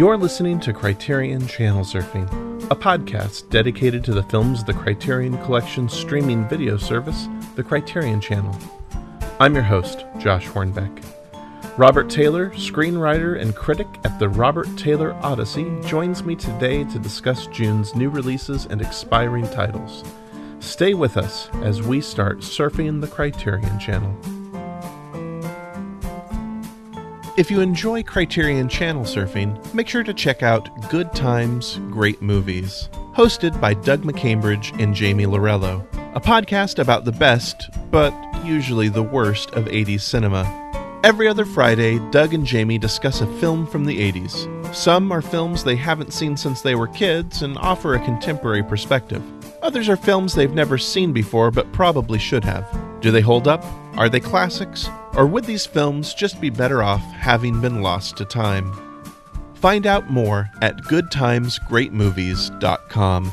You're listening to Criterion Channel Surfing, a podcast dedicated to the films of the Criterion Collection streaming video service, the Criterion Channel. I'm your host, Josh Hornbeck. Robert Taylor, screenwriter and critic at the Robert Taylor Odyssey, joins me today to discuss June's new releases and expiring titles. Stay with us as we start surfing the Criterion Channel. If you enjoy Criterion Channel surfing, make sure to check out Good Times, Great Movies, hosted by Doug McCambridge and Jamie Lorello, a podcast about the best, but usually the worst, of 80s cinema. Every other Friday, Doug and Jamie discuss a film from the 80s. Some are films they haven't seen since they were kids and offer a contemporary perspective. Others are films they've never seen before but probably should have. Do they hold up? Are they classics? Or would these films just be better off having been lost to time? Find out more at goodtimesgreatmovies.com.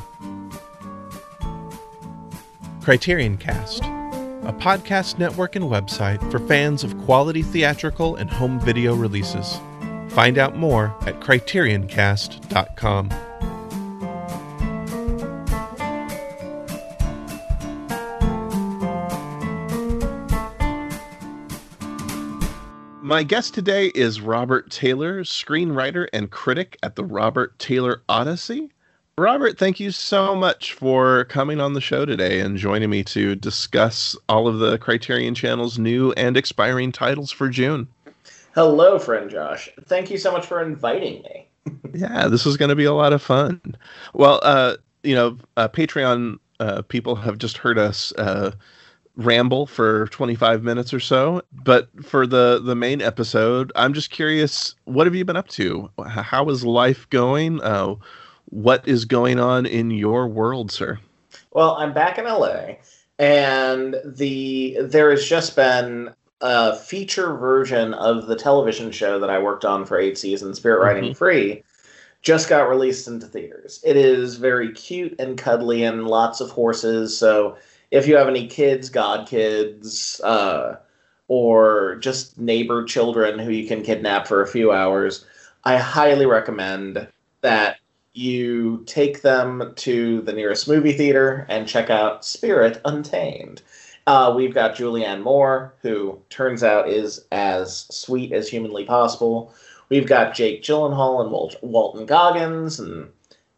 Criterion Cast, a podcast network and website for fans of quality theatrical and home video releases. Find out more at criterioncast.com. My guest today is Robert Taylor, screenwriter and critic at the Robert Taylor Odyssey. Robert, thank you so much for coming on the show today and joining me to discuss all of the Criterion Channel's new and expiring titles for June. Hello, friend Josh. Thank you so much for inviting me. yeah, this is going to be a lot of fun. Well, uh, you know, uh, Patreon uh, people have just heard us uh, ramble for 25 minutes or so but for the the main episode i'm just curious what have you been up to? How is life going? Uh, what is going on in your world sir? Well i'm back in la and the there has just been a feature version of the television show that i worked on for eight seasons spirit riding mm-hmm. free just got released into theaters. It is very cute and cuddly and lots of horses so if you have any kids, god kids, uh, or just neighbor children who you can kidnap for a few hours, I highly recommend that you take them to the nearest movie theater and check out Spirit Untamed. Uh, we've got Julianne Moore, who turns out is as sweet as humanly possible. We've got Jake Gyllenhaal and Walt- Walton Goggins, and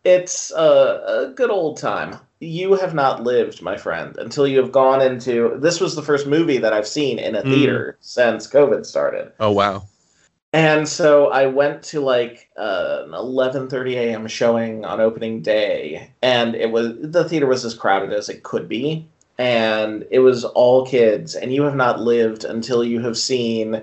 it's a, a good old time you have not lived, my friend, until you have gone into. This was the first movie that I've seen in a mm. theater since COVID started. Oh wow! And so I went to like uh, an 11:30 a.m. showing on opening day, and it was the theater was as crowded as it could be, and it was all kids. And you have not lived until you have seen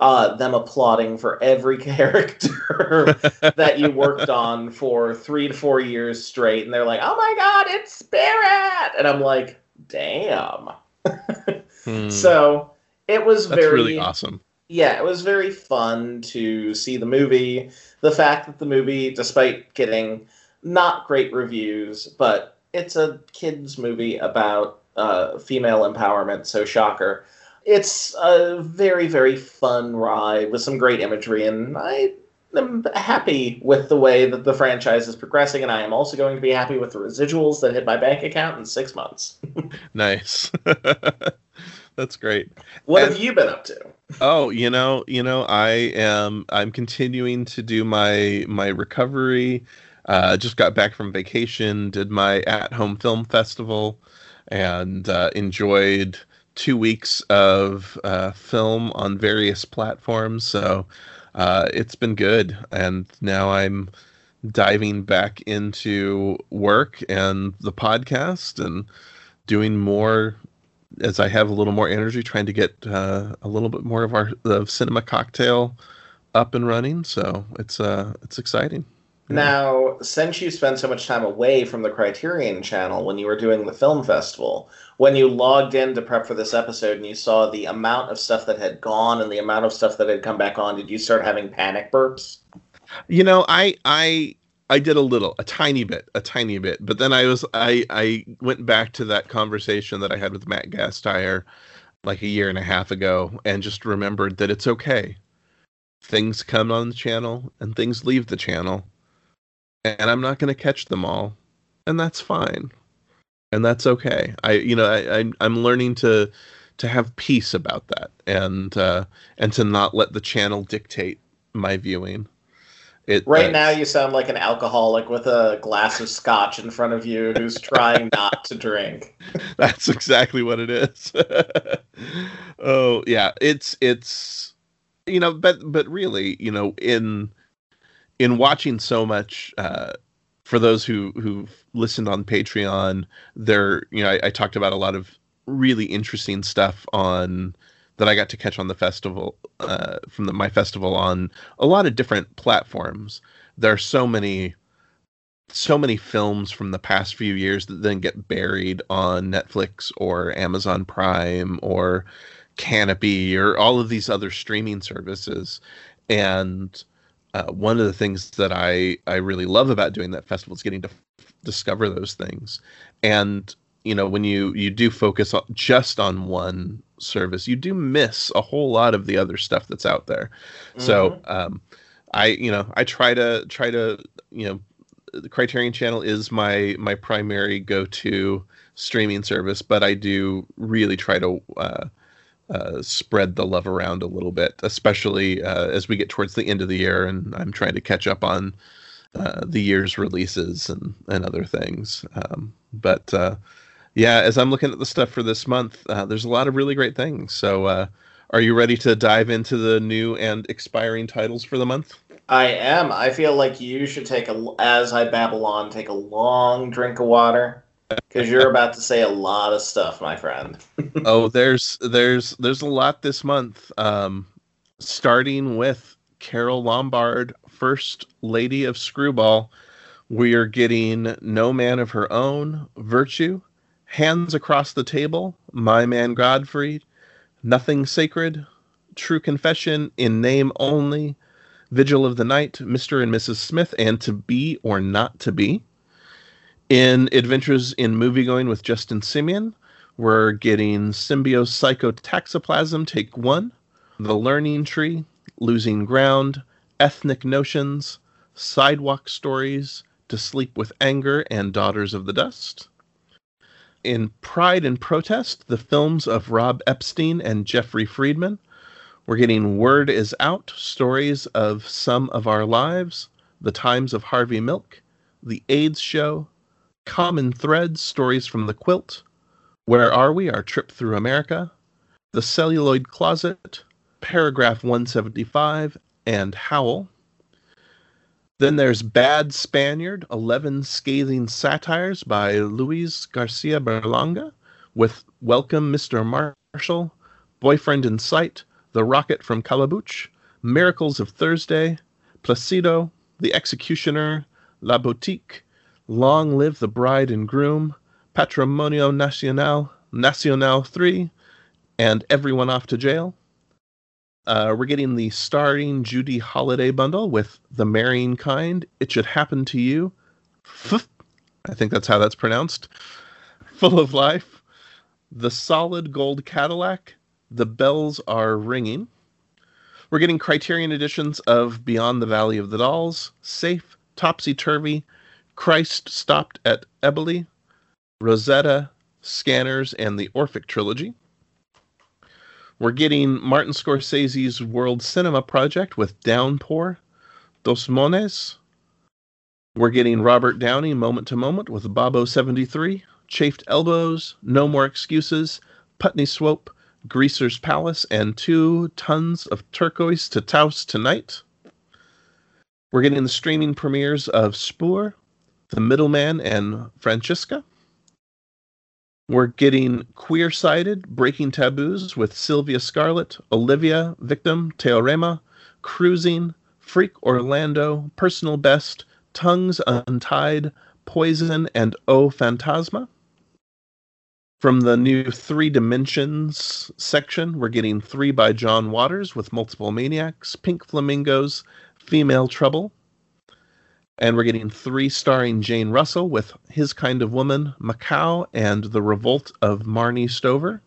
uh, them applauding for every character that you worked on for three to four years straight, and they're like, "Oh my god, it's Spirit!" And I'm like, "Damn!" hmm. So it was That's very really awesome. Yeah, it was very fun to see the movie. The fact that the movie, despite getting not great reviews, but it's a kids movie about uh, female empowerment, so shocker it's a very, very fun ride with some great imagery, and I am happy with the way that the franchise is progressing, and I am also going to be happy with the residuals that hit my bank account in six months. nice. That's great. What and, have you been up to? Oh, you know, you know, I am I'm continuing to do my my recovery. Uh, just got back from vacation, did my at home film festival, and uh, enjoyed two weeks of uh, film on various platforms. So uh, it's been good. And now I'm diving back into work and the podcast and doing more as I have a little more energy, trying to get uh, a little bit more of our the cinema cocktail up and running. So it's uh it's exciting. Now, since you spent so much time away from the Criterion channel when you were doing the film festival, when you logged in to prep for this episode and you saw the amount of stuff that had gone and the amount of stuff that had come back on, did you start having panic burps? You know, I I I did a little, a tiny bit, a tiny bit, but then I was I I went back to that conversation that I had with Matt Gasteyer like a year and a half ago and just remembered that it's okay. Things come on the channel and things leave the channel, and I'm not going to catch them all, and that's fine, and that's okay. I you know I, I I'm learning to to have peace about that and uh, and to not let the channel dictate my viewing. It, right uh, now, you sound like an alcoholic with a glass of scotch in front of you who's trying not to drink. That's exactly what it is. oh yeah, it's it's you know, but but really, you know, in in watching so much. Uh, for those who who've listened on Patreon, there you know I, I talked about a lot of really interesting stuff on that I got to catch on the festival uh, from the, my festival on a lot of different platforms. There are so many, so many films from the past few years that then get buried on Netflix or Amazon Prime or canopy or all of these other streaming services. And uh, one of the things that I I really love about doing that festival is getting to f- discover those things. And you know when you you do focus on, just on one service, you do miss a whole lot of the other stuff that's out there. Mm-hmm. So, um, I you know I try to try to you know the Criterion Channel is my my primary go to streaming service, but I do really try to. Uh, uh, spread the love around a little bit, especially uh, as we get towards the end of the year, and I'm trying to catch up on uh, the year's releases and and other things. Um, but uh, yeah, as I'm looking at the stuff for this month, uh, there's a lot of really great things. So, uh, are you ready to dive into the new and expiring titles for the month? I am. I feel like you should take a, as I babble on, take a long drink of water because you're about to say a lot of stuff, my friend. oh, there's there's there's a lot this month. Um, starting with Carole Lombard, First Lady of Screwball. We are getting No Man of Her Own, Virtue, Hands Across the Table, My Man Godfrey, Nothing Sacred, True Confession, In Name Only, Vigil of the Night, Mr. and Mrs. Smith, and To Be or Not to Be. In Adventures in Moviegoing with Justin Simien, we're getting Symbiopsychotaxiplasm Take 1, The Learning Tree, Losing Ground, Ethnic Notions, Sidewalk Stories, To Sleep with Anger, and Daughters of the Dust in Pride and Protest, the films of Rob Epstein and Jeffrey Friedman. We're getting Word is Out, stories of some of our lives, the times of Harvey Milk, the AIDS show, Common Threads, stories from the quilt, Where Are We? Our Trip Through America, The Celluloid Closet, Paragraph 175, and Howl. Then there's Bad Spaniard, 11 Scathing Satires by Luis Garcia Berlanga, with Welcome Mr. Marshall, Boyfriend in Sight, The Rocket from Calabuch, Miracles of Thursday, Placido, The Executioner, La Boutique, Long Live the Bride and Groom, Patrimonio Nacional, Nacional 3, and Everyone Off to Jail. Uh, we're getting the starring Judy Holliday bundle with The Marrying Kind, It Should Happen to You. I think that's how that's pronounced. Full of Life, The Solid Gold Cadillac, The Bells Are Ringing. We're getting Criterion editions of Beyond the Valley of the Dolls, Safe, Topsy Turvy, Christ Stopped at Eboli, Rosetta, Scanners, and the Orphic Trilogy. We're getting Martin Scorsese's World Cinema Project with Downpour, Dos Monjes. We're getting Robert Downey Moment to Moment with Babo 73, Chafed Elbows, No More Excuses, Putney Swope, Greaser's Palace, and two tons of turquoise to Taos tonight. We're getting the streaming premieres of Spoor, The Middleman, and Francesca. We're getting Queersighted, breaking taboos with Sylvia Scarlett, Olivia, Victim, Teorema, Cruising, Freak Orlando, Personal Best, Tongues Untied, Poison, and O Fantasma. From the new Three Dimensions section, we're getting Three by John Waters with Multiple Maniacs, Pink Flamingos, Female Trouble, and we're getting three starring Jane Russell with His Kind of Woman, Macao, and The Revolt of Mamie Stover.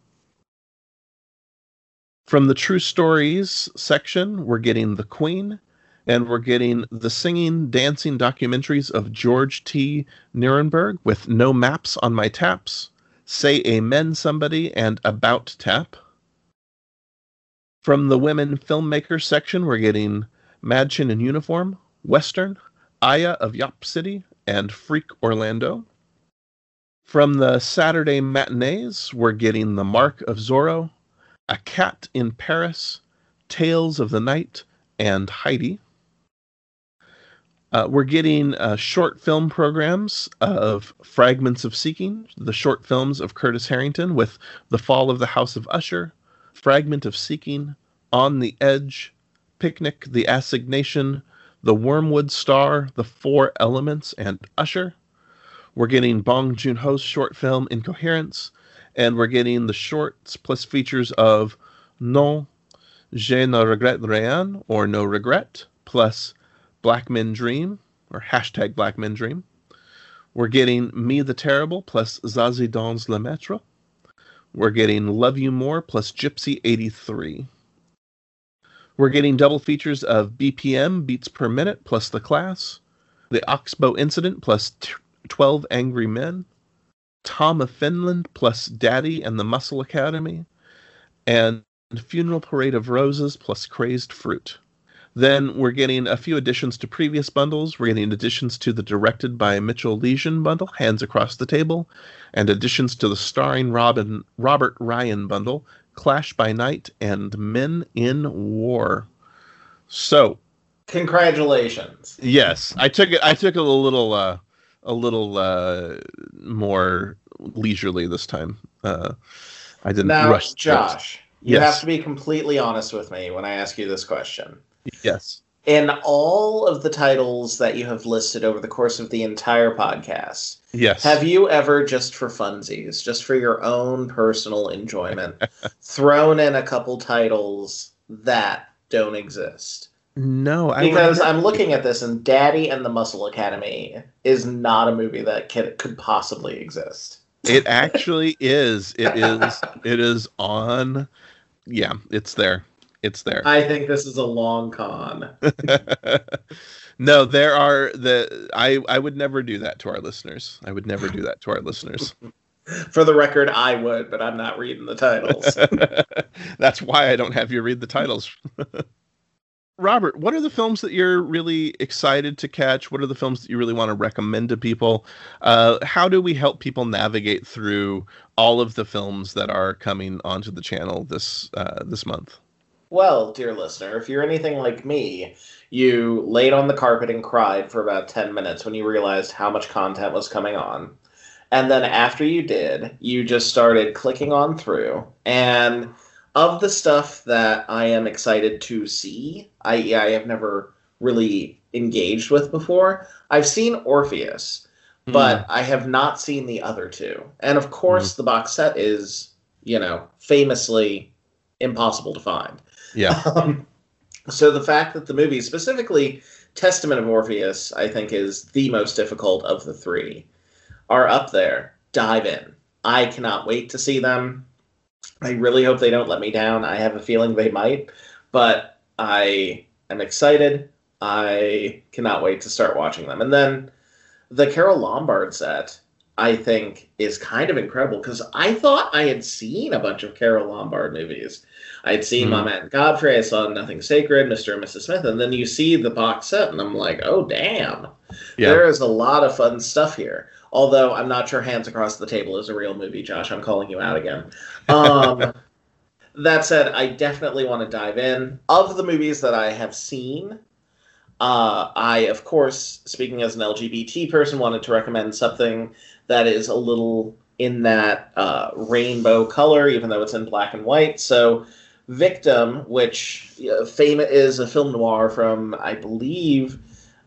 From the True Stories section, we're getting The Queen, and we're getting the singing, dancing documentaries of George T. Nierenberg with No Maps on My Taps, Say Amen Somebody, and About Tap. From the Women Filmmakers section, we're getting Madchen in Uniform, Western, Aya of Yop City, and Freak Orlando. From the Saturday matinees, we're getting The Mark of Zorro, A Cat in Paris, Tales of the Night, and Heidi. Uh, we're getting uh, short film programs of Fragments of Seeking, the short films of Curtis Harrington with The Fall of the House of Usher, Fragment of Seeking, On the Edge, Picnic, The Assignation, The Wormwood Star, The Four Elements, and Usher. We're getting Bong Joon Ho's short film Incoherence, and we're getting the shorts plus features of Non, Je ne regrette rien, or No Regret, plus Black Men Dream, or hashtag Black Men Dream. We're getting Me the Terrible plus Zazie dans le Métro. We're getting Love You More plus Gypsy 83. We're getting double features of BPM, Beats Per Minute, plus The Class, The Oxbow Incident, plus t- 12 Angry Men, Tom of Finland, plus Daddy and the Muscle Academy, and Funeral Parade of Roses, plus Crazed Fruit. Then we're getting a few additions to previous bundles. We're getting additions to the directed by Mitchell Leisen bundle, Hands Across the Table, and additions to the starring Robin Robert Ryan bundle, Clash by Night and Men in War. So, congratulations. Yes, I took it. I took it a little, uh, a little uh, more leisurely this time. Uh, I didn't now, rush. Josh, you yes. have to be completely honest with me when I ask you this question. Yes. In all of the titles that you have listed over the course of the entire podcast, yes. Have you ever just for funsies, just for your own personal enjoyment, thrown in a couple titles that don't exist? No, I because I'm looking at this and Daddy and the Muscle Academy is not a movie that can, could possibly exist. It actually is. It is. It is on. Yeah, it's there it's there. I think this is a long con. no, there are the I I would never do that to our listeners. I would never do that to our listeners. For the record, I would, but I'm not reading the titles. That's why I don't have you read the titles. Robert, what are the films that you're really excited to catch? What are the films that you really want to recommend to people? Uh, how do we help people navigate through all of the films that are coming onto the channel this uh, this month? Well, dear listener, if you're anything like me, you laid on the carpet and cried for about 10 minutes when you realized how much content was coming on. And then after you did, you just started clicking on through. And of the stuff that I am excited to see, i.e., I have never really engaged with before, I've seen Orpheus, mm. but I have not seen the other two. And of course, mm. the box set is, you know, famously impossible to find. Yeah. Um, so the fact that the movie, specifically Testament of Orpheus, I think is the most difficult of the three, are up there. Dive in. I cannot wait to see them. I really hope they don't let me down. I have a feeling they might, but I am excited. I cannot wait to start watching them. And then the Carole Lombard set, I think, is kind of incredible because I thought I had seen a bunch of Carole Lombard movies. I'd seen mm. My Man Godfrey, I saw Nothing Sacred, Mr. and Mrs. Smith, and then you see the box set, and I'm like, oh damn, yeah. there is a lot of fun stuff here. Although I'm not sure Hands Across the Table is a real movie, Josh. I'm calling you out again. Um, that said, I definitely want to dive in. Of the movies that I have seen, uh, I, of course, speaking as an LGBT person, wanted to recommend something that is a little in that uh, rainbow color, even though it's in black and white. So Victim, which uh, Fame is a film noir from, I believe,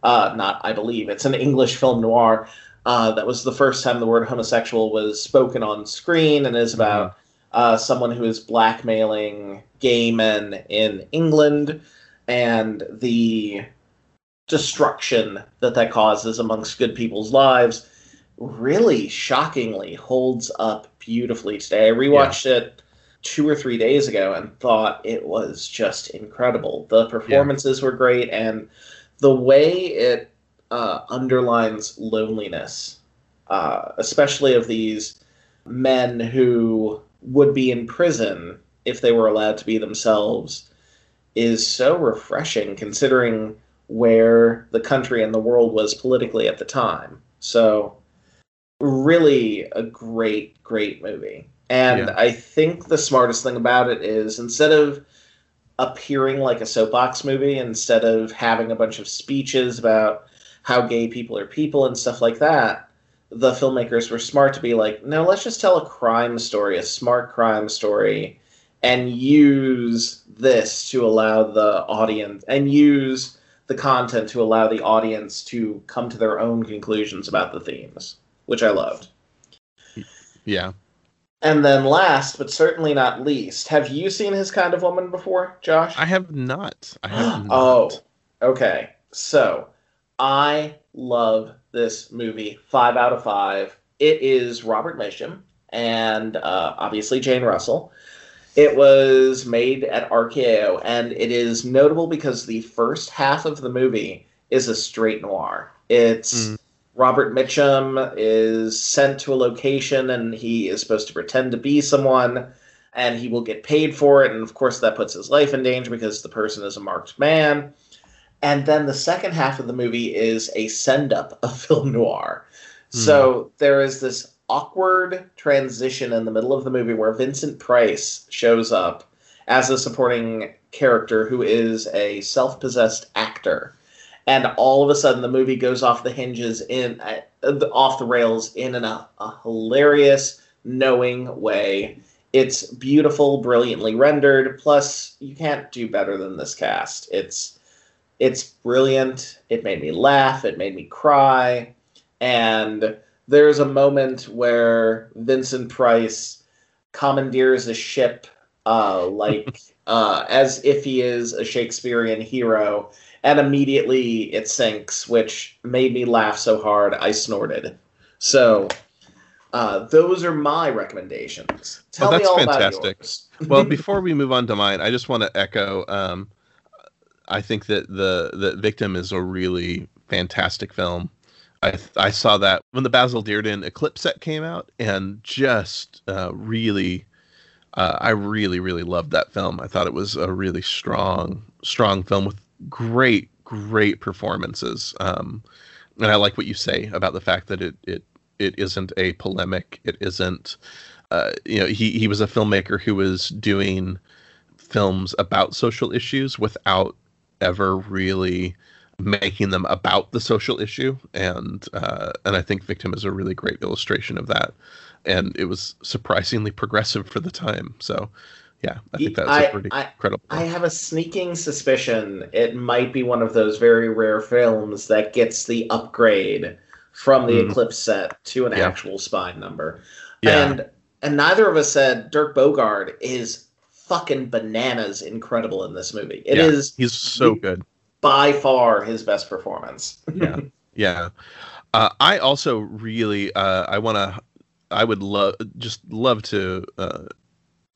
uh, not I believe, it's an English film noir. Uh, that was the first time the word homosexual was spoken on screen and is about mm-hmm. uh, someone who is blackmailing gay men in England and the destruction that that causes amongst good people's lives really shockingly holds up beautifully today. I rewatched yeah. it two or three days ago and thought it was just incredible. The performances yeah. were great, and the way it uh, underlines loneliness, uh, especially of these men who would be in prison if they were allowed to be themselves, is so refreshing considering where the country and the world was politically at the time. So, really a great, great movie. And yeah. I think the smartest thing about it is instead of appearing like a soapbox movie, instead of having a bunch of speeches about how gay people are people and stuff like that, the filmmakers were smart to be like, no, let's just tell a crime story, a smart crime story, and use this to allow the audience and use the content to allow the audience to come to their own conclusions about the themes, which I loved. Yeah. And then last, but certainly not least, have you seen his kind of woman before, Josh? I have not. I have not. oh, okay. So I love this movie. Five out of five. It is Robert Mitchum and uh, obviously Jane Russell. It was made at RKO, and it is notable because the first half of the movie is a straight noir. It's mm. Robert Mitchum is sent to a location, and he is supposed to pretend to be someone, and he will get paid for it. And of course, that puts his life in danger because the person is a marked man. And then the second half of the movie is a send up of film noir. Mm. So there is this awkward transition in the middle of the movie where Vincent Price shows up as a supporting character who is a self possessed actor. And all of a sudden, the movie goes off the hinges in uh, off the rails in an, a, a hilarious, knowing way. It's beautiful, brilliantly rendered. Plus, you can't do better than this cast. It's it's brilliant. It made me laugh. It made me cry. And there's a moment where Vincent Price commandeers a ship uh, like uh, as if he is a Shakespearean hero, and immediately it sinks, which made me laugh so hard I snorted. So uh, those are my recommendations. Tell oh, that's fantastic. well, before we move on to mine, I just want to echo. Um, I think that the the victim is a really fantastic film. I I saw that when the Basil Dearden Eclipse set came out, and just uh, really, uh, I really really loved that film. I thought it was a really strong strong film with great great performances. Um, and I like what you say about the fact that it it it isn't a polemic. It isn't. Uh, you know, he he was a filmmaker who was doing films about social issues without ever really making them about the social issue and uh, and I think Victim is a really great illustration of that and it was surprisingly progressive for the time so yeah I think that's I, pretty I, incredible I have a sneaking suspicion it might be one of those very rare films that gets the upgrade from the mm. Eclipse set to an yeah. actual spine number yeah. and and neither of us said Dirk Bogarde is fucking bananas incredible in this movie. It yeah, is he's so good. By far his best performance. yeah. Yeah. Uh, I also really uh, I want to I would love just love to uh,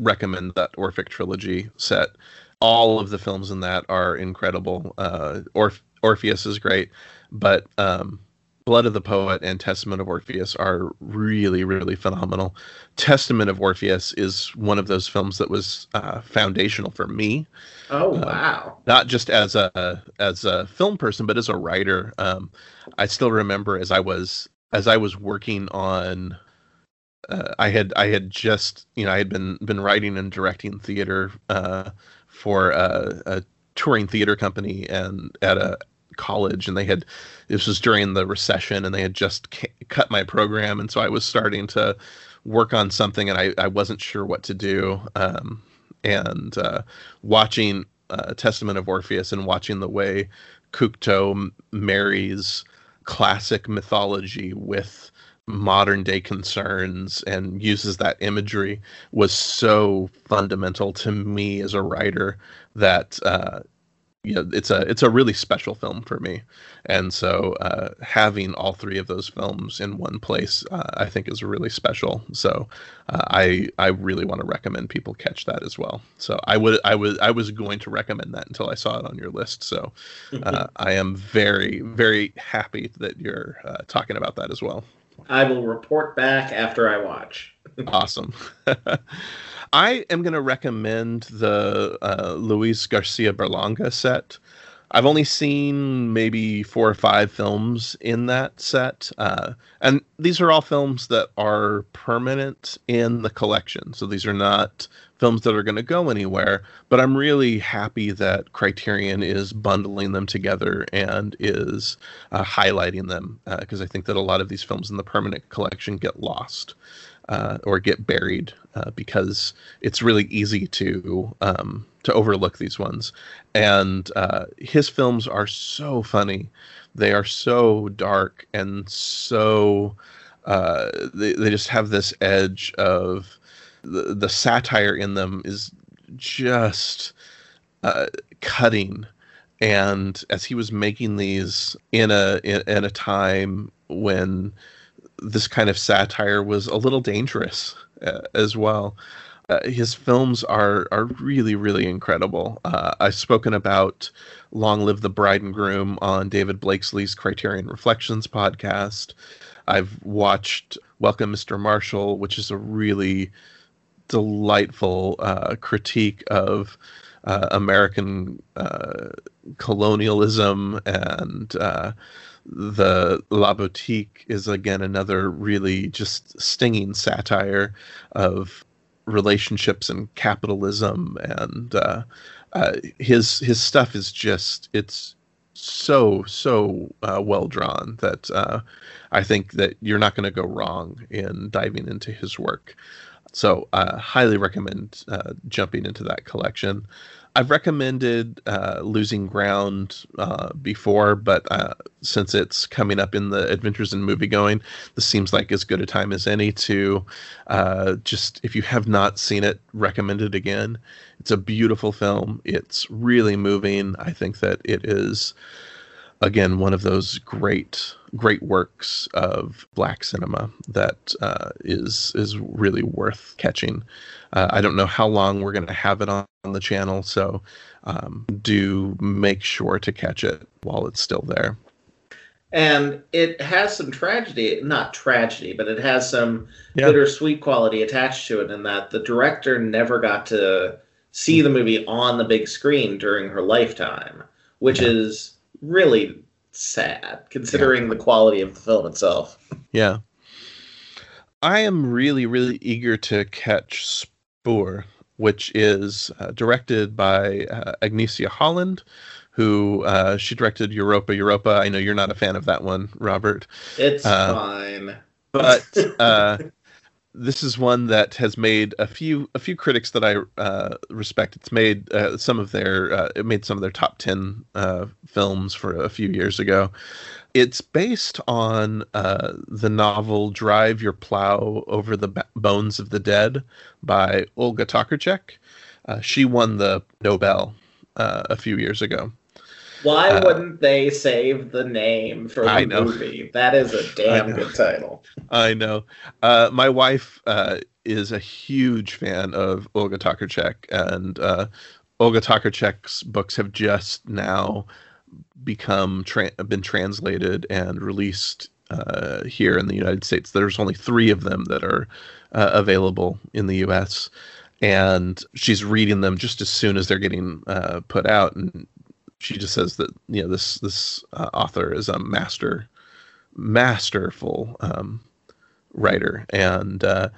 recommend that Orphic trilogy set. All of the films in that are incredible. Uh, Orf- Orpheus is great, but um, Blood of the Poet and Testament of Orpheus are really, really phenomenal. Testament of Orpheus is one of those films that was uh, foundational for me. Oh uh, wow! Not just as a as a film person, but as a writer. Um, I still remember as I was as I was working on. Uh, I had I had just you know I had been been writing and directing theater uh, for a, a touring theater company and at a college and they had this was during the recession and they had just ca- cut my program and so i was starting to work on something and i, I wasn't sure what to do um, and uh, watching uh, testament of orpheus and watching the way Cocteau marries classic mythology with modern day concerns and uses that imagery was so fundamental to me as a writer that uh, you know, it's a it's a really special film for me, and so uh, having all three of those films in one place, uh, I think, is really special. So uh, I I really want to recommend people catch that as well. So I would I was I was going to recommend that until I saw it on your list. So uh, I am very very happy that you're uh, talking about that as well. I will report back after I watch. awesome. I am going to recommend the uh, Luis Garcia Berlanga set. I've only seen maybe four or five films in that set. Uh, and these are all films that are permanent in the collection. So these are not films that are going to go anywhere. But I'm really happy that Criterion is bundling them together and is uh, highlighting them because uh, I think that a lot of these films in the permanent collection get lost uh, or get buried uh, because it's really easy to um, to overlook these ones. And uh, his films are so funny; they are so dark and so uh, they they just have this edge of the, the satire in them is just uh, cutting. And as he was making these in a in, in a time when this kind of satire was a little dangerous uh, as well. Uh, his films are are really really incredible. Uh, I've spoken about "Long Live the Bride and Groom" on David Blakeslee's Criterion Reflections podcast. I've watched "Welcome, Mr. Marshall," which is a really delightful uh, critique of uh, American uh, colonialism and the La Boutique is again another really just stinging satire of relationships and capitalism, and uh, uh, his his stuff is just it's so so uh, well drawn that uh, I think that you're not going to go wrong in diving into his work. So, uh, highly recommend uh, jumping into that collection. I've recommended uh, Losing Ground uh, before, but uh, since it's coming up in the Adventures in Movie Going, this seems like as good a time as any to uh, just, if you have not seen it, recommend it again. It's a beautiful film. It's really moving. I think that it is, again, one of those great great works of black cinema that uh, is is really worth catching. Uh, I don't know how long we're going to have it on, on, the channel, so um, do make sure to catch it while it's still there. And it has some tragedy, not tragedy, but it has some yeah. bittersweet quality attached to it in that the director never got to see the movie on the big screen during her lifetime, which yeah. is really sad considering yeah. the quality of the film itself. Yeah. I am really, really eager to catch Spoor, which is uh, directed by uh, Agnieszka Holland, who uh, she directed Europa Europa. I know you're not a fan of that one, Robert. It's uh, fine. But uh, this is one that has made a few a few critics that I uh, respect. It's made uh, some of their uh, it made some of their top ten uh, films for a few years ago. It's based on uh, the novel "Drive Your Plow Over the Bones of the Dead" by Olga Tokarczuk. Uh, she won the Nobel a few years ago. Why uh, wouldn't they save the name for the movie? That is a damn good title. I know. Uh, my wife uh, is a huge fan of Olga Tokarczuk, and uh, Olga Tokarczuk's books have just now become tra- been translated and released uh, here in the United States. There's only three of them that are uh, available in the U.S. And she's reading them just as soon as they're getting put out, and she just says that you know this this uh, author is a master masterful um, writer. And uh,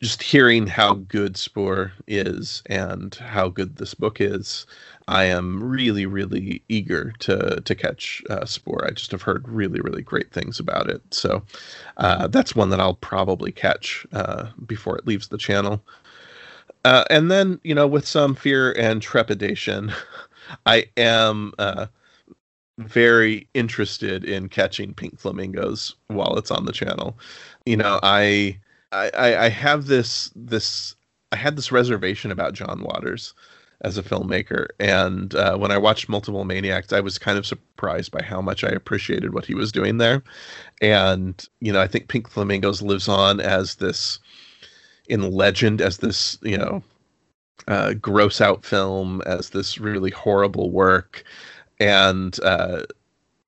just hearing how good Spoor is and how good this book is I am really really eager to to catch uh, Spoor I just have heard really really great things about it. So uh, that's one that I'll probably catch uh, before it leaves the channel. Uh, and then you know with some fear and trepidation I am uh, very interested in catching pink flamingos while it's on the channel. You know, I I, I have this this I had this reservation about John Waters. as a filmmaker. And uh, when I watched Multiple Maniacs, I was kind of surprised by how much I appreciated what he was doing there. And you know, I think Pink Flamingos lives on as this in legend as this you know uh, gross out film as this really horrible work. And uh,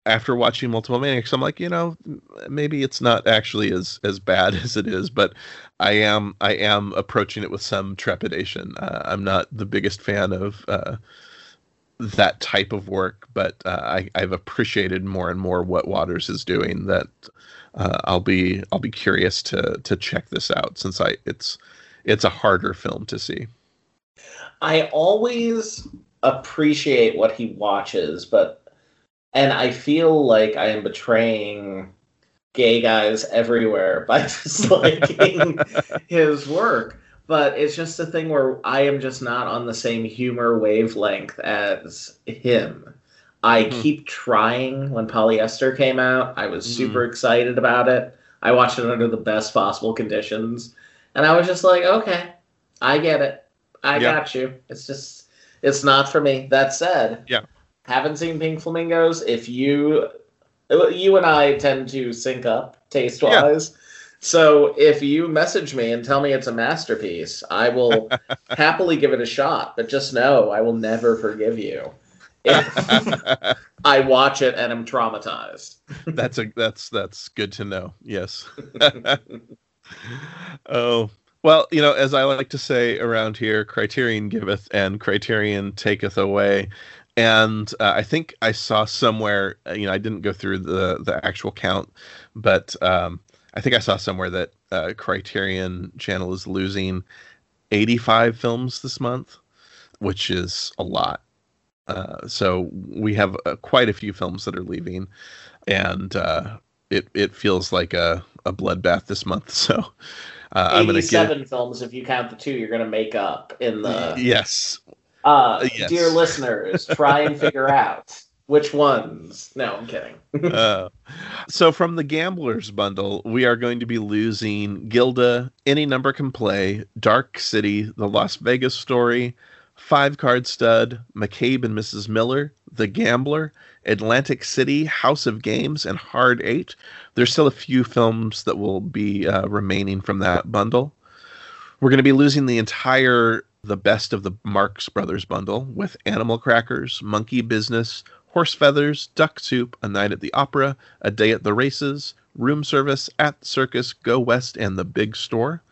after watching multiple maniacs i'm like you know maybe it's not actually as as bad as it is but i am i am approaching it with some trepidation. Uh, i'm not the biggest fan of uh, that type of work but uh, I, i've appreciated more and more what waters is doing that uh, i'll be i'll be curious to to check this out since i it's it's a harder film to see i always appreciate what he watches but and I feel like I am betraying gay guys everywhere by disliking his work. But it's just a thing where I am just not on the same humor wavelength as him. I mm-hmm. keep trying. When Polyester came out, I was mm-hmm. super excited about it. I watched it under the best possible conditions, and I was just like, okay, I get it. I yep. got you. It's just, it's not for me. That said, yeah haven't seen Pink Flamingos, if you you and I tend to sync up taste wise. Yeah. So if you message me and tell me it's a masterpiece, I will happily give it a shot. But just know I will never forgive you. If I watch it and I'm traumatized. that's a that's that's good to know. Yes. oh well, you know, as I like to say around here, Criterion giveth and Criterion taketh away and uh, I think I saw somewhere, uh, you know, I didn't go through the the actual count, but um, I think I saw somewhere that uh, Criterion Channel is losing 85 films this month, which is a lot. Uh, so we have uh, quite a few films that are leaving, and uh, it it feels like a, a bloodbath this month. So uh, I'm to get films if you count the two you're going to make up in the yes uh, uh, yes. Dear listeners, try and figure out which ones. No, I'm kidding. uh, so, from the Gamblers bundle, we are going to be losing Gilda, Any Number Can Play, Dark City, The Las Vegas Story, Five Card Stud, McCabe and Mrs. Miller, The Gambler, Atlantic City, House of Games, and Hard Eight. There's still a few films that will be uh, remaining from that bundle. We're going to be losing the entire the best of the Marx Brothers bundle with Animal Crackers, Monkey Business, Horse Feathers, Duck Soup, A Night at the Opera, A Day at the Races, Room Service, At the Circus, Go West, and The Big Store.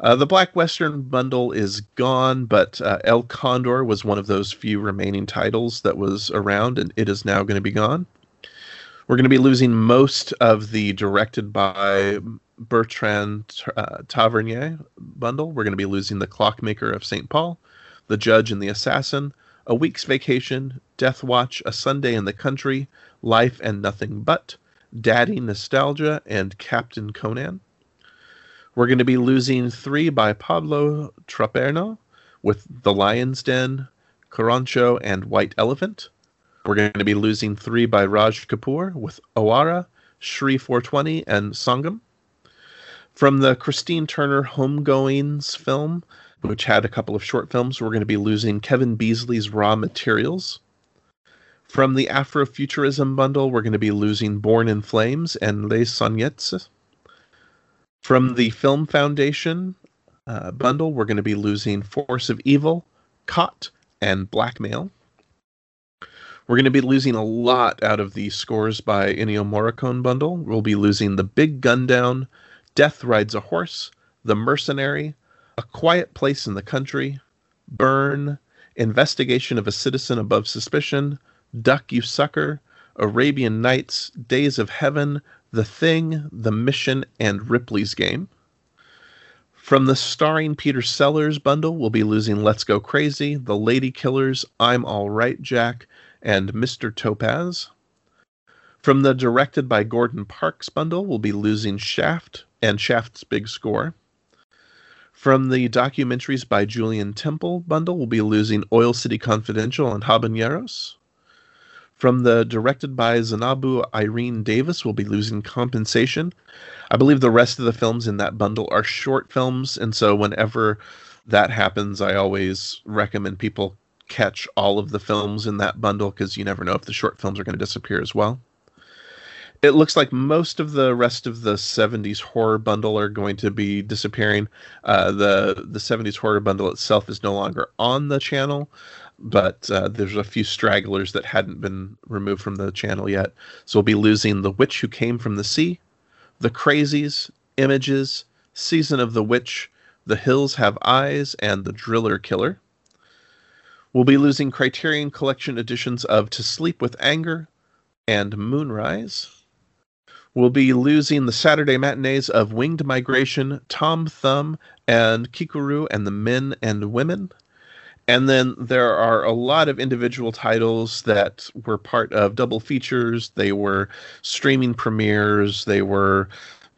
Uh, the Black Western bundle is gone, but uh, El Condor was one of those few remaining titles that was around, and it is now going to be gone. We're going to be losing most of the directed by Bertrand uh, Tavernier bundle. We're going to be losing The Clockmaker of St. Paul, The Judge and the Assassin, A Week's Vacation, Death Watch, A Sunday in the Country, Life and Nothing But, Daddy Nostalgia, and Captain Conan. We're going to be losing three by Pablo Trapero with The Lion's Den, Carancho, and White Elephant. We're going to be losing three by Raj Kapoor with Awaara, Shri 420, and Sangam. From the Christine Turner Homegoings film, which had a couple of short films, we're going to be losing Kevin Beasley's Raw Materials. From the Afrofuturism bundle, we're going to be losing Born in Flames and Les Saignantes. From the Film Foundation uh, bundle, we're going to be losing Force of Evil, Caught, and Blackmail. We're going to be losing a lot out of the scores by Ennio Morricone bundle. We'll be losing The Big Gun Down, Death Rides a Horse, The Mercenary, A Quiet Place in the Country, Burn, Investigation of a Citizen Above Suspicion, Duck You Sucker, Arabian Nights, Days of Heaven, The Thing, The Mission, and Ripley's Game. From the starring Peter Sellers bundle, we'll be losing Let's Go Crazy, The Lady Killers, I'm All Right Jack, and Mr. Topaz. From the directed by Gordon Parks bundle, we'll be losing Shaft, and Shaft's Big Score. From the documentaries by Julien Temple bundle, we'll be losing Oil City Confidential and Habaneros. From the directed by Zeinabu Irene Davis, we'll be losing Compensation. I believe the rest of the films in that bundle are short films, and so whenever that happens, I always recommend people catch all of the films in that bundle because you never know if the short films are going to disappear as well. It looks like most of the rest of the 70s horror bundle are going to be disappearing. Uh, the the 70s horror bundle itself is no longer on the channel, but uh, there's a few stragglers that hadn't been removed from the channel yet. So we'll be losing The Witch Who Came from the Sea, The Crazies, Images, Season of the Witch, The Hills Have Eyes, and The Driller Killer. We'll be losing Criterion Collection editions of To Sleep with Anger and Moonrise. We'll be losing the Saturday matinees of Winged Migration, Tom Thumb, and Kirikou and the Men and Women. And then there are a lot of individual titles that were part of double features. They were streaming premieres. They were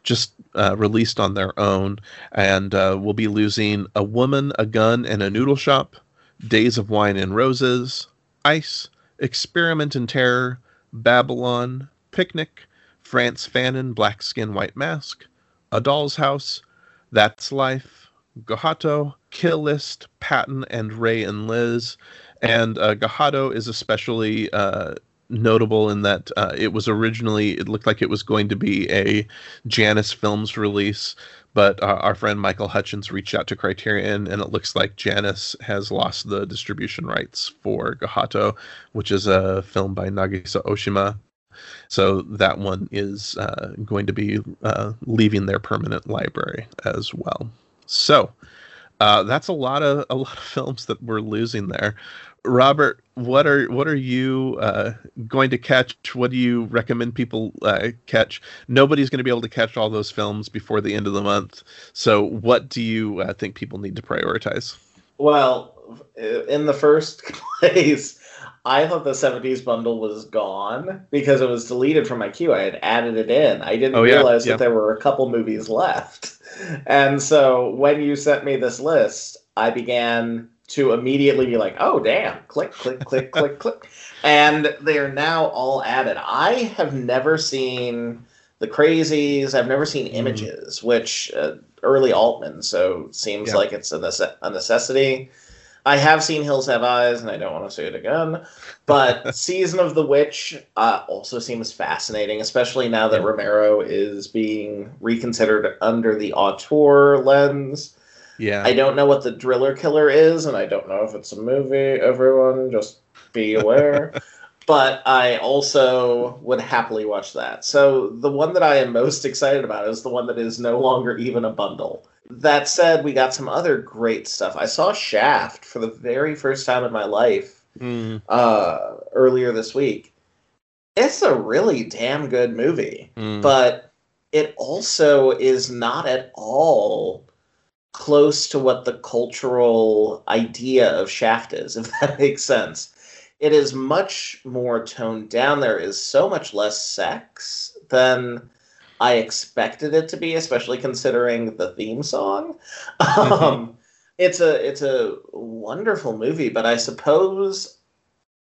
just uh, released on their own. And uh, we'll be losing A Woman, a Gun, and a Noodle Shop, Days of Wine and Roses, Ice, Experiment in Terror, Babylon, Picnic, Frantz Fanon, Black Skin, White Mask, A Doll's House, That's Life, Gohato, Kill List, Patton, and Ray and Liz. And uh, Gohato is especially uh, notable in that uh, it was originally, it looked like it was going to be a Janus Films release, but uh, our friend Michael Hutchins reached out to Criterion, and it looks like Janus has lost the distribution rights for Gohato, which is a film by Nagisa Oshima. So that one is uh, going to be uh, leaving their permanent library as well. So uh, that's a lot of a lot of films that we're losing there. Robert, what are what are you uh, going to catch? What do you recommend people uh, catch? Nobody's going to be able to catch all those films before the end of the month. So, what do you uh, think people need to prioritize? Well, in the first place, I thought the 70s bundle was gone because it was deleted from my queue. I had added it in. I didn't oh, yeah, realize yeah. that there were a couple movies left. And so when you sent me this list, I began to immediately be like, oh, damn, click, click, click, click, click. And they are now all added. I have never seen The Crazies, I've never seen mm. Images, which uh, early Altman, so seems yeah. like it's a, nece- a necessity. I have seen Hills Have Eyes, and I don't want to say it again. But Season of the Witch uh, also seems fascinating, especially now that Romero is being reconsidered under the auteur lens. Yeah. I don't know what the Driller Killer is, and I don't know if it's a movie. Everyone, just be aware. but I also would happily watch that. So the one that I am most excited about is the one that is no longer even a bundle. That said, we got some other great stuff. I saw Shaft for the very first time in my life mm. uh, earlier this week. It's a really damn good movie, mm. but it also is not at all close to what the cultural idea of Shaft is, if that makes sense. It is much more toned down. There is so much less sex than I expected it to be, especially considering the theme song. Mm-hmm. Um, it's a it's a wonderful movie, but I suppose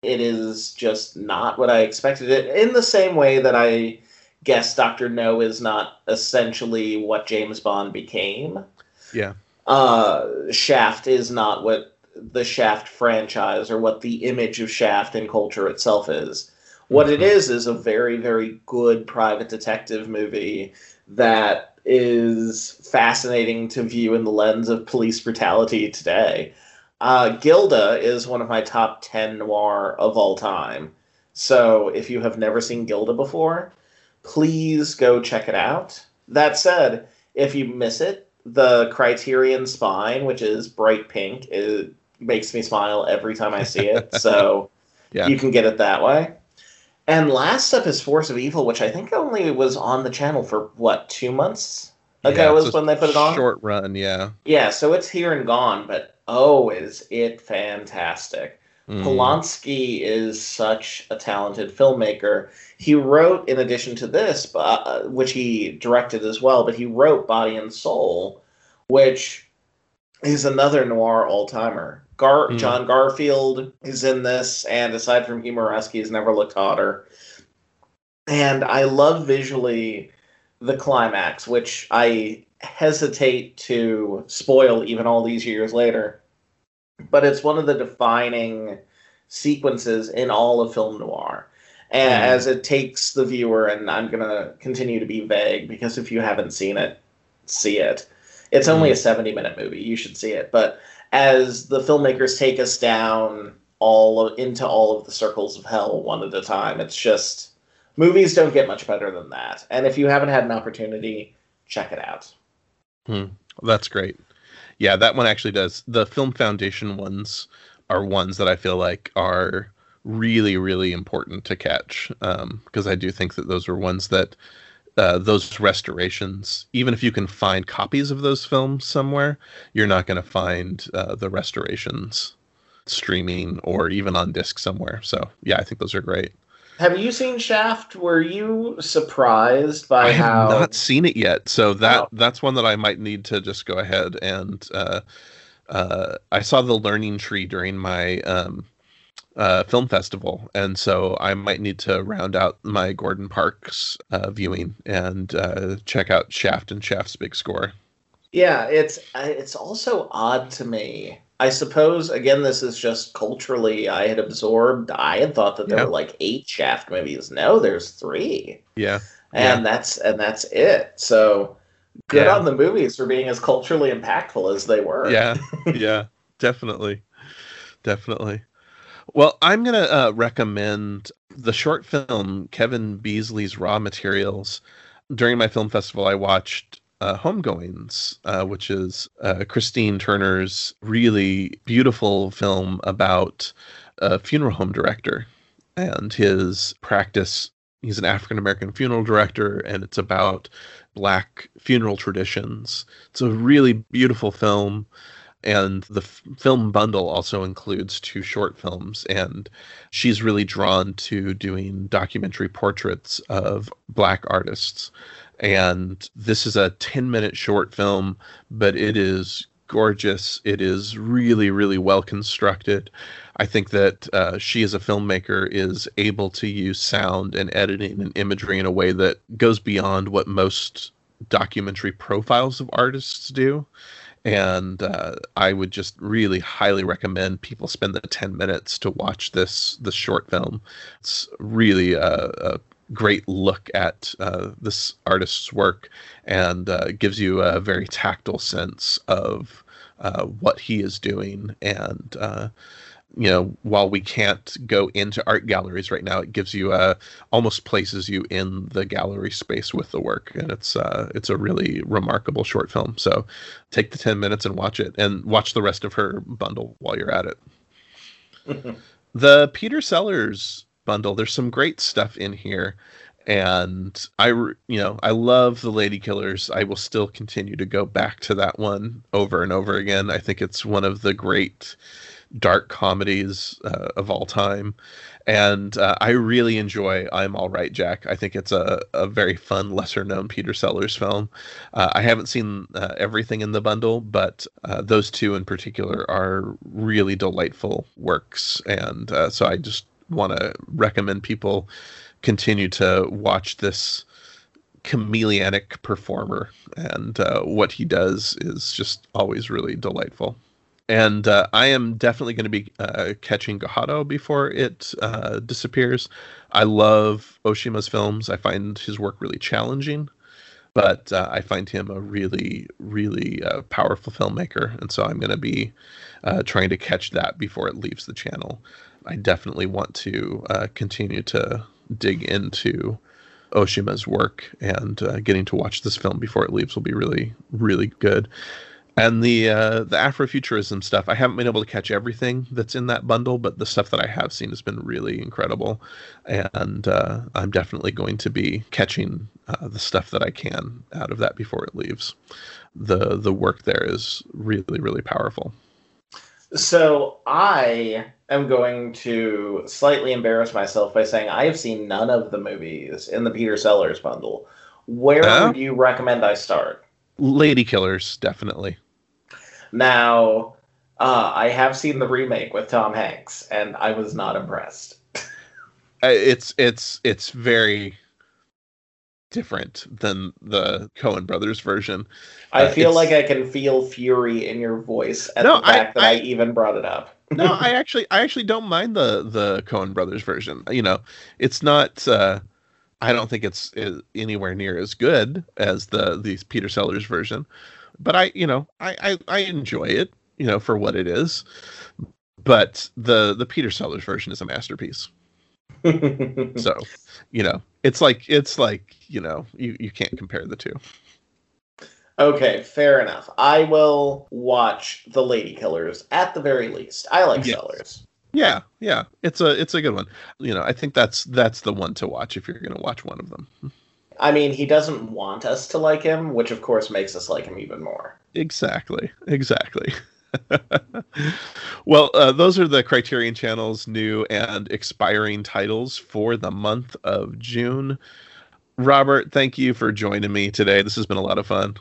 it is just not what I expected it. In the same way that I guess Doctor No is not essentially what James Bond became. Yeah. Uh, Shaft is not what the Shaft franchise or what the image of Shaft and culture itself is. What it is is a very, very good private detective movie that is fascinating to view in the lens of police brutality today. Uh, Gilda is one of my top 10 noir of all time. So if you have never seen Gilda before, please go check it out. That said, if you miss it, the Criterion Spine, which is bright pink, it makes me smile every time I see it. So yeah. you can get it that way. And last up is Force of Evil, which I think only was on the channel for what two months ago yeah, was when they put it on. Short run, yeah. Yeah, so it's here and gone, but oh, is it fantastic! Mm. Polonsky is such a talented filmmaker. He wrote, in addition to this, uh, which he directed as well, but he wrote Body and Soul, which is another noir all timer. Gar- mm. John Garfield is in this, and aside from Humoresque, he's never looked hotter. And I love visually the climax, which I hesitate to spoil even all these years later. But it's one of the defining sequences in all of film noir. And mm. as it takes the viewer, and I'm going to continue to be vague because if you haven't seen it, see it. It's only mm. a 70 minute movie. You should see it. But as the filmmakers take us down all of, into all of the circles of hell one at a time, it's just movies don't get much better than that. And if you haven't had an opportunity, check it out. Hmm. That's great. Yeah, that one actually does. The Film Foundation ones are ones that I feel like are really, really important to catch because um, I do think that those are ones that uh, those restorations, even if you can find copies of those films somewhere, you're not going to find uh, the restorations streaming or even on disc somewhere. So yeah, I think those are great. Have you seen Shaft? Were you surprised by I how? I have not seen it yet, so that oh. that's one that I might need to just go ahead and. Uh, uh, I saw the Learning Tree during my um, uh, film festival, and so I might need to round out my Gordon Parks uh, viewing and uh, check out Shaft and Shaft's big score. Yeah, it's it's also odd to me I suppose again, this is just culturally I had absorbed. I had thought that there were like eight Shaft movies. No, there's three. Yeah, and yeah. that's and that's it. So good yeah. on the movies for being as culturally impactful as they were. Yeah, yeah, definitely, definitely. Well, I'm gonna uh, recommend the short film Kevin Beasley's Raw Materials. During my film festival, I watched uh, Homegoings, uh, which is uh, Christine Turner's really beautiful film about a funeral home director and his practice. He's an African American funeral director, and it's about black funeral traditions. It's a really beautiful film. And the f- film bundle also includes two short films. And she's really drawn to doing documentary portraits of black artists. And this is a 10 minute short film but it is gorgeous. It is really really well constructed. I think that uh, she as a filmmaker is able to use sound and editing and imagery in a way that goes beyond what most documentary profiles of artists do and uh, I would just really highly recommend people spend the 10 minutes to watch this this short film. It's really a, a great look at uh, this artist's work and uh, gives you a very tactile sense of uh, what he is doing. And, uh, you know, while we can't go into art galleries right now, it gives you a uh, almost places you in the gallery space with the work. And it's, uh, it's a really remarkable short film. So take the 10 minutes and watch it and watch the rest of her bundle while you're at it. the Peter Sellers bundle. There's some great stuff in here. And I, you know, I love the Lady Killers. I will still continue to go back to that one over and over again. I think it's one of the great dark comedies uh, of all time. And uh, I really enjoy I'm All Right, Jack. I think it's a, a very fun, lesser known Peter Sellers film. Uh, I haven't seen uh, everything in the bundle, but uh, those two in particular are really delightful works. And uh, so I just want to recommend people continue to watch this chameleonic performer and what he does is just always really delightful and uh, I am definitely going to be uh, catching Gohato before it uh, disappears. I love Oshima's films. I find his work really challenging, but uh, I find him a really, really uh, powerful filmmaker, and so I'm going to be uh, trying to catch that before it leaves the channel. I definitely want to continue to dig into Oshima's work, and getting to watch this film before it leaves will be really, really good. And the uh, the Afrofuturism stuff, I haven't been able to catch everything that's in that bundle, but the stuff that I have seen has been really incredible, and uh, I'm definitely going to be catching uh, the stuff that I can out of that before it leaves. the The work there is really, really powerful. So I am going to slightly embarrass myself by saying I have seen none of the movies in the Peter Sellers bundle. Where would you recommend I start? Lady Killers, definitely. Now, uh, I have seen the remake with Tom Hanks, and I was not impressed. it's it's it's very different than the Coen brothers version. I Uh, feel like I can feel fury in your voice at No, the fact I- that I, I- even brought it up. no, I actually I actually don't mind the the Coen brothers version. You know, it's not uh I don't think it's uh, anywhere near as good as the the Peter Sellers version, but I you know, I I, I enjoy it, you know, for what it is. But the the Peter Sellers version is a masterpiece. So, you know, it's like it's like, you know, you you can't compare the two. okay, fair enough. I will watch The Lady Killers at the very least. I like Yes. Sellers. Yeah, yeah. It's a it's a good one. You know, I think that's that's the one to watch if you're going to watch one of them. I mean, he doesn't want us to like him, which of course makes us like him even more. Exactly. Exactly. well, uh, those are the Criterion Channel's new and expiring titles for the month of June. Robert, thank you for joining me today. This has been a lot of fun.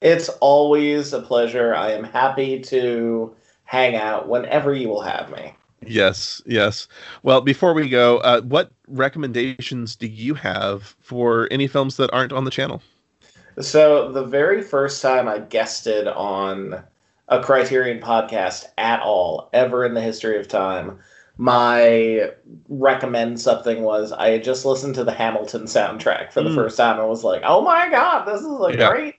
It's always a pleasure. I am happy to hang out whenever you will have me. Yes, yes. Well, before we go, uh, what recommendations do you have for any films that aren't on the channel? So, the very first time I guested on a Criterion podcast at all, ever in the history of time, my recommend something was I had just listened to the Hamilton soundtrack for the Mm. first time and was like, oh my god, this is like Yeah. great.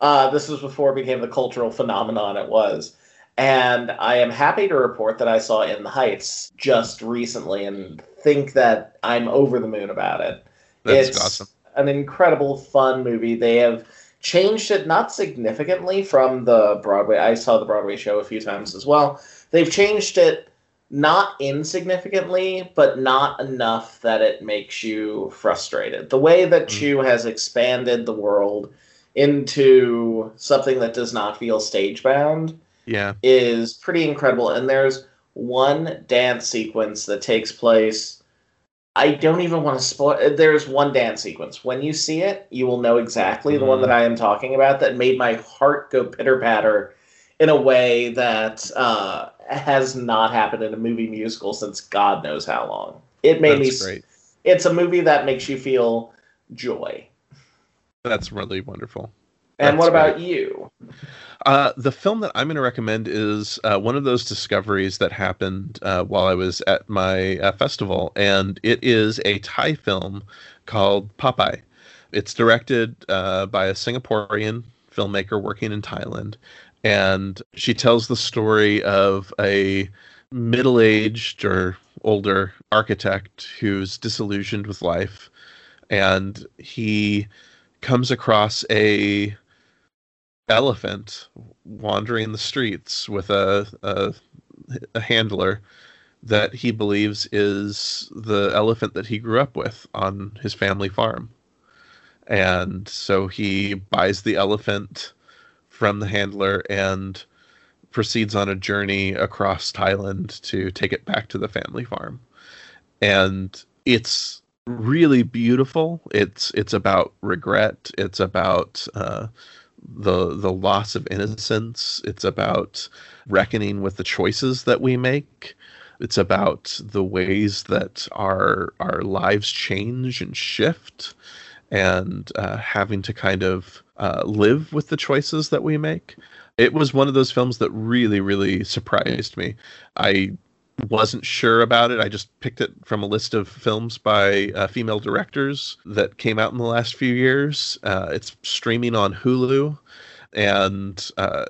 Uh, this was before it became the cultural phenomenon it was. And I am happy to report that I saw In the Heights just recently and think that I'm over the moon about it. That's it's awesome. an incredible, fun movie. They have changed it not significantly from the Broadway. I saw the Broadway show a few times as well. They've changed it not insignificantly, but not enough that it makes you frustrated. The way that Mm. Chu has expanded the world into something that does not feel stage bound Yeah. is pretty incredible. And there's one dance sequence that takes place. I don't even want to spoil. There's one dance sequence. When you see it, you will know exactly the one that I am talking about. That made my heart go pitter patter in a way that uh, has not happened in a movie musical since God knows how long. It made me. That's s- great. It's a movie that makes you feel joy. That's really wonderful. And That's what about you? Uh, the film that I'm going to recommend is uh, one of those discoveries that happened uh, while I was at my uh, festival, and it is a Thai film called Pop Aye. It's directed uh, by a Singaporean filmmaker working in Thailand, and she tells the story of a middle aged or older architect who's disillusioned with life, and he comes across a elephant wandering the streets with a, a a handler that he believes is the elephant that he grew up with on his family farm. And so he buys the elephant from the handler and proceeds on a journey across Thailand to take it back to the family farm. And it's really beautiful. It's it's about regret. It's about uh, the the loss of innocence. It's about reckoning with the choices that we make. It's about the ways that our our lives change and shift, and uh, having to kind of uh, live with the choices that we make. It was one of those films that really, really surprised me. I wasn't sure about it. I just picked it from a list of films by uh, female directors that came out in the last few years. Uh, it's streaming on Hulu, and uh,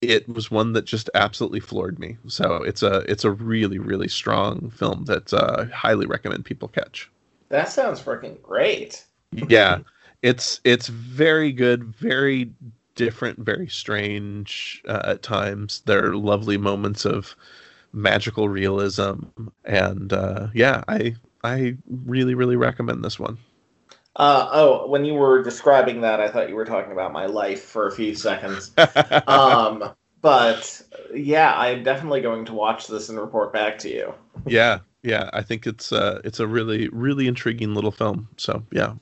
it was one that just absolutely floored me. So it's a it's a really really strong film that uh, I highly recommend people catch. That sounds freaking great. Yeah, it's it's very good, very different, very strange uh, at times. There are lovely moments of magical realism, and uh, yeah, I I really really recommend this one. Uh, oh, when you were describing that, I thought you were talking about my life for a few seconds. um, but yeah, I'm definitely going to watch this and report back to you. yeah, yeah, I think it's uh it's a really really intriguing little film. So yeah,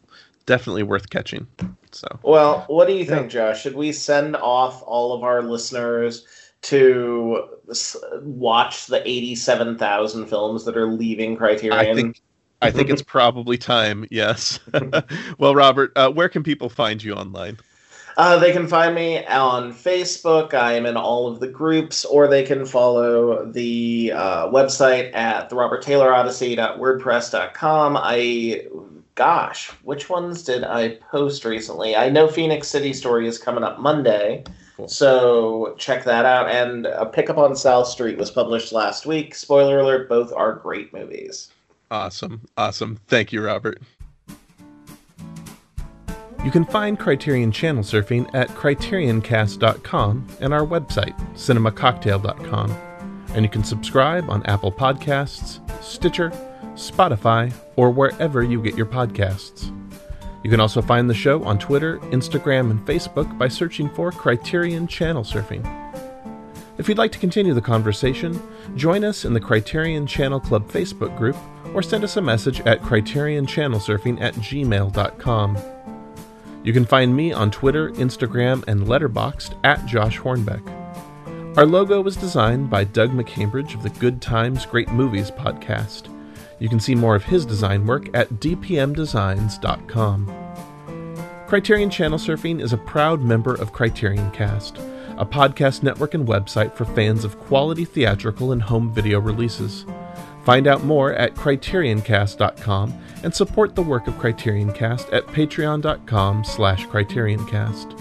definitely worth catching. So Well, what do you think, Josh? Should we send off all of our listeners to watch the 87,000 films that are leaving Criterion? I think I think it's probably time. Yes. well, Robert, uh, where can people find you online? Uh, they can find me on Facebook. I am in all of the groups, or they can follow the uh, website at the Robert Taylor Odyssey.wordpress.com. I, gosh, which ones did I post recently? I know Phenix City Story is coming up Monday. Cool. So check that out. And A Pickup on South Street was published last week. Spoiler alert, both are great movies. Awesome. Awesome. Thank you, Robert. You can find Criterion Channel Surfing at criterioncast.com and our website, cinemacocktail.com. And you can subscribe on Apple Podcasts, Stitcher, Spotify, or wherever you get your podcasts. You can also find the show on Twitter, Instagram, and Facebook by searching for Criterion Channel Surfing. If you'd like to continue the conversation, join us in the Criterion Channel Club Facebook group or send us a message at criterionchannelsurfing at gmail.com. You can find me on Twitter, Instagram, and Letterboxd at Josh Hornbeck. Our logo was designed by Doug McCambridge of the Good Times Great Movies podcast. You can see more of his design work at dpmdesigns.com. Criterion Channel Surfing is a proud member of Criterion Cast, a podcast network and website for fans of quality theatrical and home video releases. Find out more at criterioncast.com and support the work of Criterion Cast at patreon.com slash criterioncast.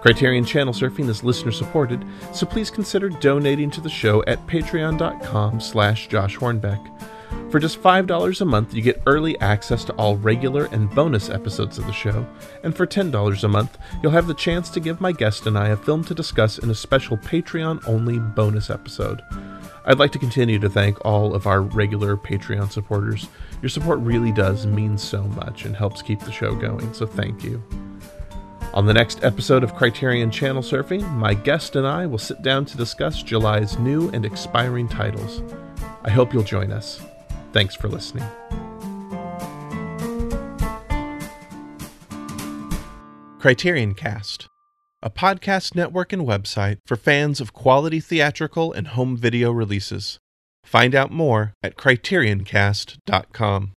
Criterion Channel Surfing is listener supported, so please consider donating to the show at patreon.com slash Josh Hornbeck. For just $5 a month, you get early access to all regular and bonus episodes of the show, and for $10 a month, you'll have the chance to give my guest and I a film to discuss in a special Patreon only bonus episode. I'd like to continue to thank all of our regular Patreon supporters. Your support really does mean so much and helps keep the show going, so thank you. On the next episode of Criterion Channel Surfing, my guest and I will sit down to discuss July's new and expiring titles. I hope you'll join us. Thanks for listening. Criterion Cast a podcast network and website for fans of quality theatrical and home video releases. Find out more at criterioncast.com.